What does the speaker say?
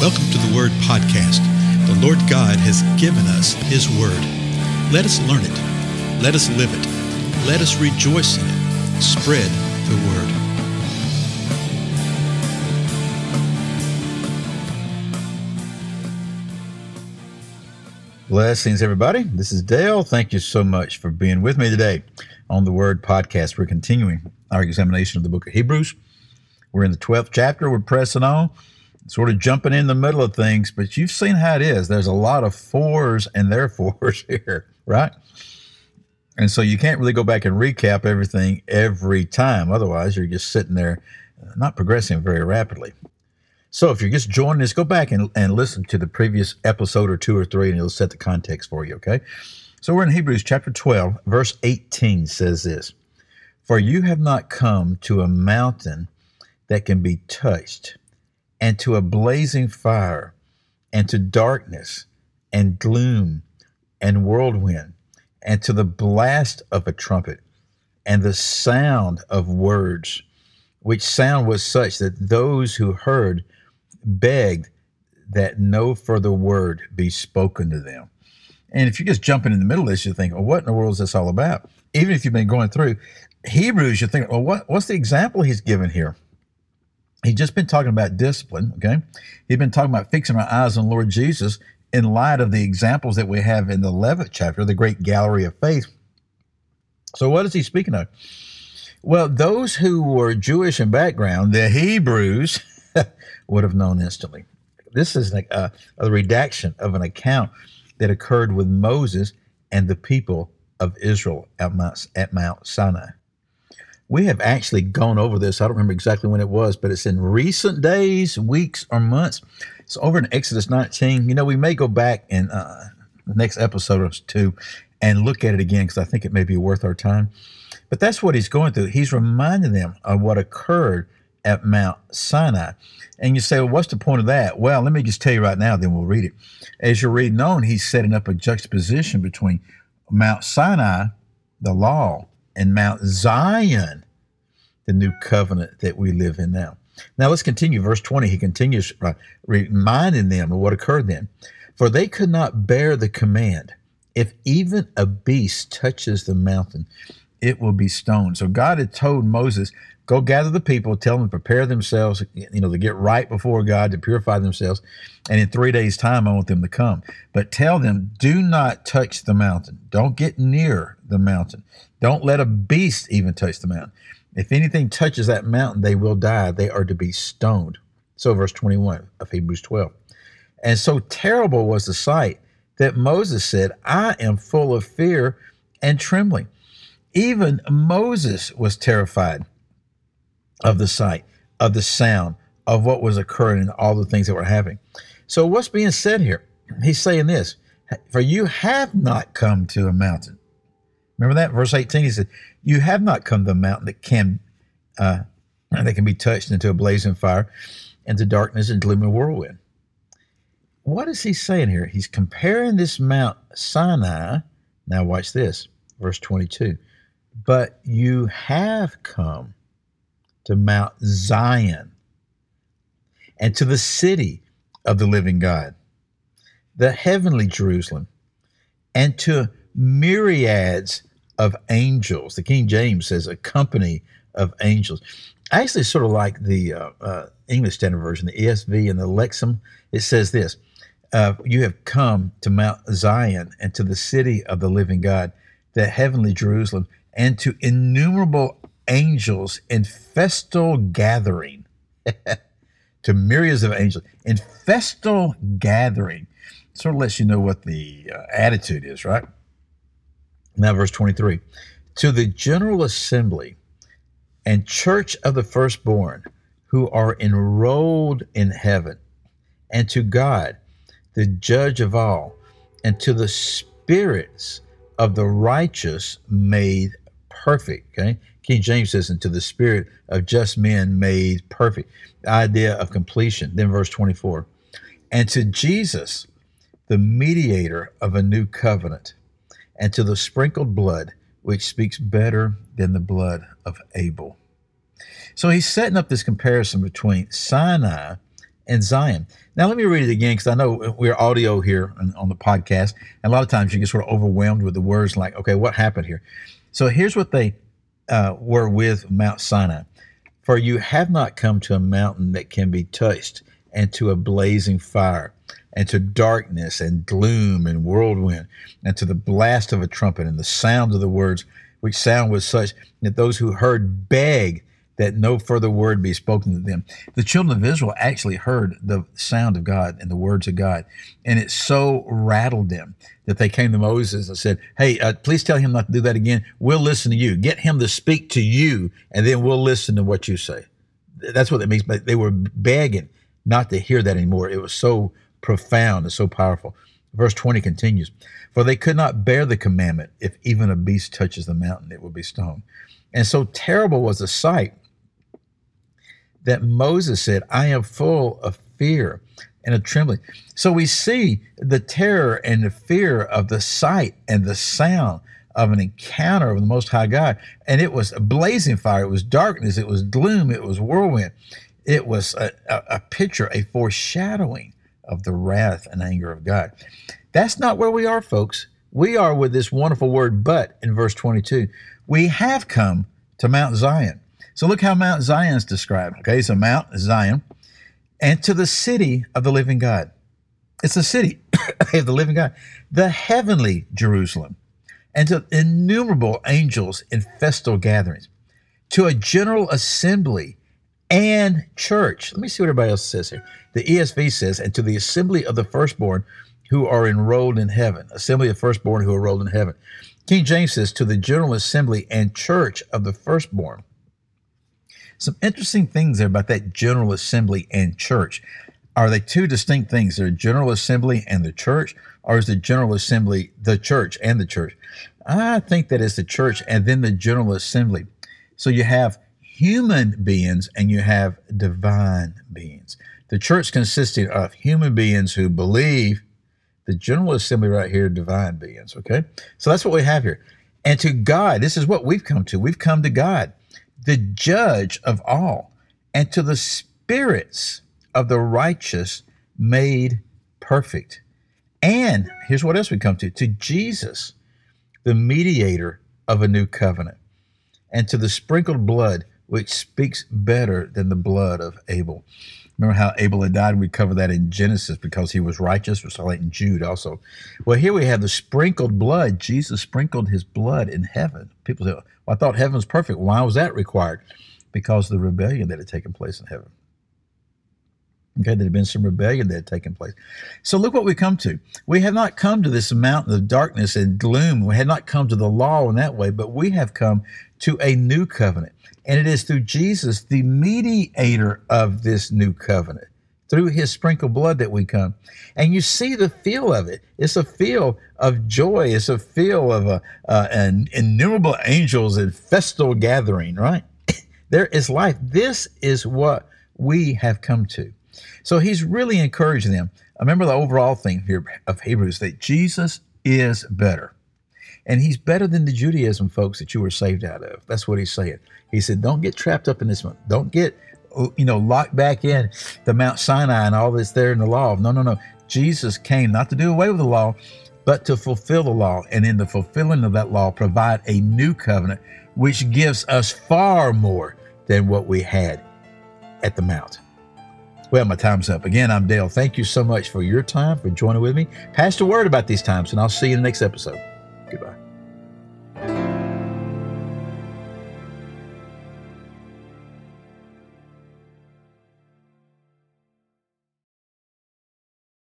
Welcome to the Word Podcast. The Lord God has given us His Word. Let us learn it. Let us live it. Let us rejoice in it. Spread the Word. Blessings, everybody. This is Dale. Thank you so much for being with me today on the Word Podcast. We're continuing our examination of the book of Hebrews. We're in the 12th chapter. We're pressing on, sort of jumping in the middle of things, but you've seen how it is. There's a lot of fours and therefores here, right? And so you can't really go back and recap everything every time. Otherwise, you're just sitting there uh, not progressing very rapidly. So if you're just joining us, go back and, and listen to the previous episode or two or three, and it'll set the context for you, okay? So we're in Hebrews chapter 12, verse 18 says this For you have not come to a mountain that can be touched, and to a blazing fire, and to darkness, and gloom, and whirlwind, and to the blast of a trumpet, and the sound of words, which sound was such that those who heard begged that no further word be spoken to them. And if you're just jumping in the middle of this, you think, well, what in the world is this all about? Even if you've been going through Hebrews, you think, well, what, what's the example he's given here? He's just been talking about discipline, okay? He's been talking about fixing our eyes on Lord Jesus in light of the examples that we have in the 11th chapter, the great gallery of faith. So, what is he speaking of? Well, those who were Jewish in background, the Hebrews, would have known instantly. This is a, uh, a redaction of an account that occurred with Moses and the people of Israel at Mount, at Mount Sinai. We have actually gone over this. I don't remember exactly when it was, but it's in recent days, weeks, or months. It's over in Exodus 19. You know, we may go back in uh, the next episode or two and look at it again because I think it may be worth our time. But that's what he's going through. He's reminding them of what occurred at Mount Sinai. And you say, well, what's the point of that? Well, let me just tell you right now, then we'll read it. As you're reading on, he's setting up a juxtaposition between Mount Sinai, the law, and Mount Zion, the new covenant that we live in now. Now let's continue. Verse 20, he continues uh, reminding them of what occurred then. For they could not bear the command. If even a beast touches the mountain, it will be stoned. So God had told Moses, go gather the people, tell them to prepare themselves, you know, to get right before God, to purify themselves. And in three days' time, I want them to come. But tell them, do not touch the mountain. Don't get near the mountain. Don't let a beast even touch the mountain. If anything touches that mountain, they will die. They are to be stoned. So, verse 21 of Hebrews 12. And so terrible was the sight that Moses said, I am full of fear and trembling. Even Moses was terrified of the sight, of the sound, of what was occurring, and all the things that were happening. So, what's being said here? He's saying this For you have not come to a mountain. Remember that? Verse 18, he said, You have not come to a mountain that can, uh, that can be touched into a blazing fire, into darkness and gloom and whirlwind. What is he saying here? He's comparing this Mount Sinai. Now, watch this, verse 22 but you have come to Mount Zion and to the city of the living God, the heavenly Jerusalem, and to myriads of angels. The King James says a company of angels. Actually sort of like the uh, uh, English Standard Version, the ESV and the Lexham. It says this uh, You have come to Mount Zion and to the city of the living God, the heavenly Jerusalem, and to innumerable angels in festal gathering, to myriads of angels in festal gathering. Sort of lets you know what the uh, attitude is, right? Now, verse 23 to the general assembly and church of the firstborn who are enrolled in heaven, and to God, the judge of all, and to the spirits of the righteous made perfect. Okay. King James says, into the spirit of just men made perfect. The idea of completion. Then verse 24. And to Jesus, the mediator of a new covenant, and to the sprinkled blood, which speaks better than the blood of Abel. So he's setting up this comparison between Sinai and Zion. Now, let me read it again because I know we're audio here on, on the podcast. And a lot of times you get sort of overwhelmed with the words like, okay, what happened here? So here's what they uh, were with Mount Sinai. For you have not come to a mountain that can be touched, and to a blazing fire, and to darkness and gloom and whirlwind, and to the blast of a trumpet and the sound of the words, which sound was such that those who heard begged that no further word be spoken to them. The children of Israel actually heard the sound of God and the words of God, and it so rattled them that they came to Moses and said, Hey, uh, please tell him not to do that again. We'll listen to you. Get him to speak to you, and then we'll listen to what you say. That's what that means. But they were begging not to hear that anymore. It was so profound and so powerful. Verse 20 continues For they could not bear the commandment. If even a beast touches the mountain, it will be stoned. And so terrible was the sight that Moses said, I am full of fear and a trembling. So we see the terror and the fear of the sight and the sound of an encounter of the Most High God. And it was a blazing fire, it was darkness, it was gloom, it was whirlwind. It was a, a, a picture, a foreshadowing of the wrath and anger of God. That's not where we are, folks. We are with this wonderful word, but in verse 22. We have come to Mount Zion so look how Mount Zion is described. Okay, so Mount Zion, and to the city of the living God. It's the city of the living God, the heavenly Jerusalem, and to innumerable angels in festal gatherings, to a general assembly and church. Let me see what everybody else says here. The ESV says, and to the assembly of the firstborn who are enrolled in heaven. Assembly of firstborn who are enrolled in heaven. King James says, to the general assembly and church of the firstborn some interesting things there about that General Assembly and church. Are they two distinct things? They're General Assembly and the church, or is the General Assembly the church and the church? I think that is the church and then the General Assembly. So you have human beings and you have divine beings. The church consisting of human beings who believe the General Assembly right here, divine beings. Okay. So that's what we have here. And to God, this is what we've come to. We've come to God the judge of all, and to the spirits of the righteous made perfect. And here's what else we come to to Jesus, the mediator of a new covenant, and to the sprinkled blood, which speaks better than the blood of Abel. Remember how Abel had died? We cover that in Genesis because he was righteous. We saw that in Jude also. Well, here we have the sprinkled blood. Jesus sprinkled his blood in heaven. People say, well, I thought heaven was perfect. Why was that required? Because of the rebellion that had taken place in heaven. Okay, there had been some rebellion that had taken place. So look what we come to. We have not come to this mountain of darkness and gloom. We had not come to the law in that way, but we have come to a new covenant. And it is through Jesus, the mediator of this new covenant, through his sprinkled blood that we come. And you see the feel of it. It's a feel of joy. It's a feel of a, uh, an innumerable angels and festal gathering, right? there is life. This is what we have come to. So he's really encouraging them. Remember the overall thing here of Hebrews that Jesus is better. And he's better than the Judaism folks that you were saved out of. That's what he's saying. He said, don't get trapped up in this one. Don't get, you know, locked back in the Mount Sinai and all that's there in the law. No, no, no. Jesus came not to do away with the law, but to fulfill the law. And in the fulfilling of that law, provide a new covenant, which gives us far more than what we had at the Mount. Well, my time's up. Again, I'm Dale. Thank you so much for your time, for joining with me. Pass the word about these times, and I'll see you in the next episode. Goodbye.